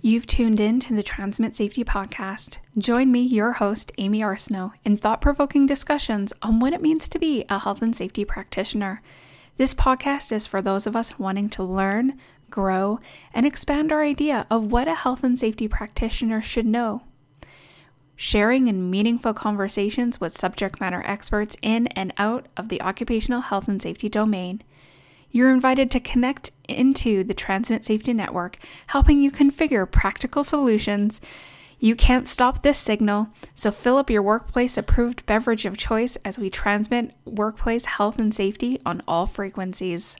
You've tuned in to the Transmit Safety Podcast. Join me, your host, Aimee Arsenault, in thought provoking discussions on what it means to be a health and safety practitioner. This podcast is for those of us wanting to learn, grow, and expand our idea of what a health and safety practitioner should know. Sharing in meaningful conversations with subject matter experts in and out of the occupational health and safety domain. You're invited to connect into the Transmit Safety Network, helping you configure practical solutions. You can't stop this signal, so fill up your workplace approved beverage of choice as we transmit workplace health and safety on all frequencies.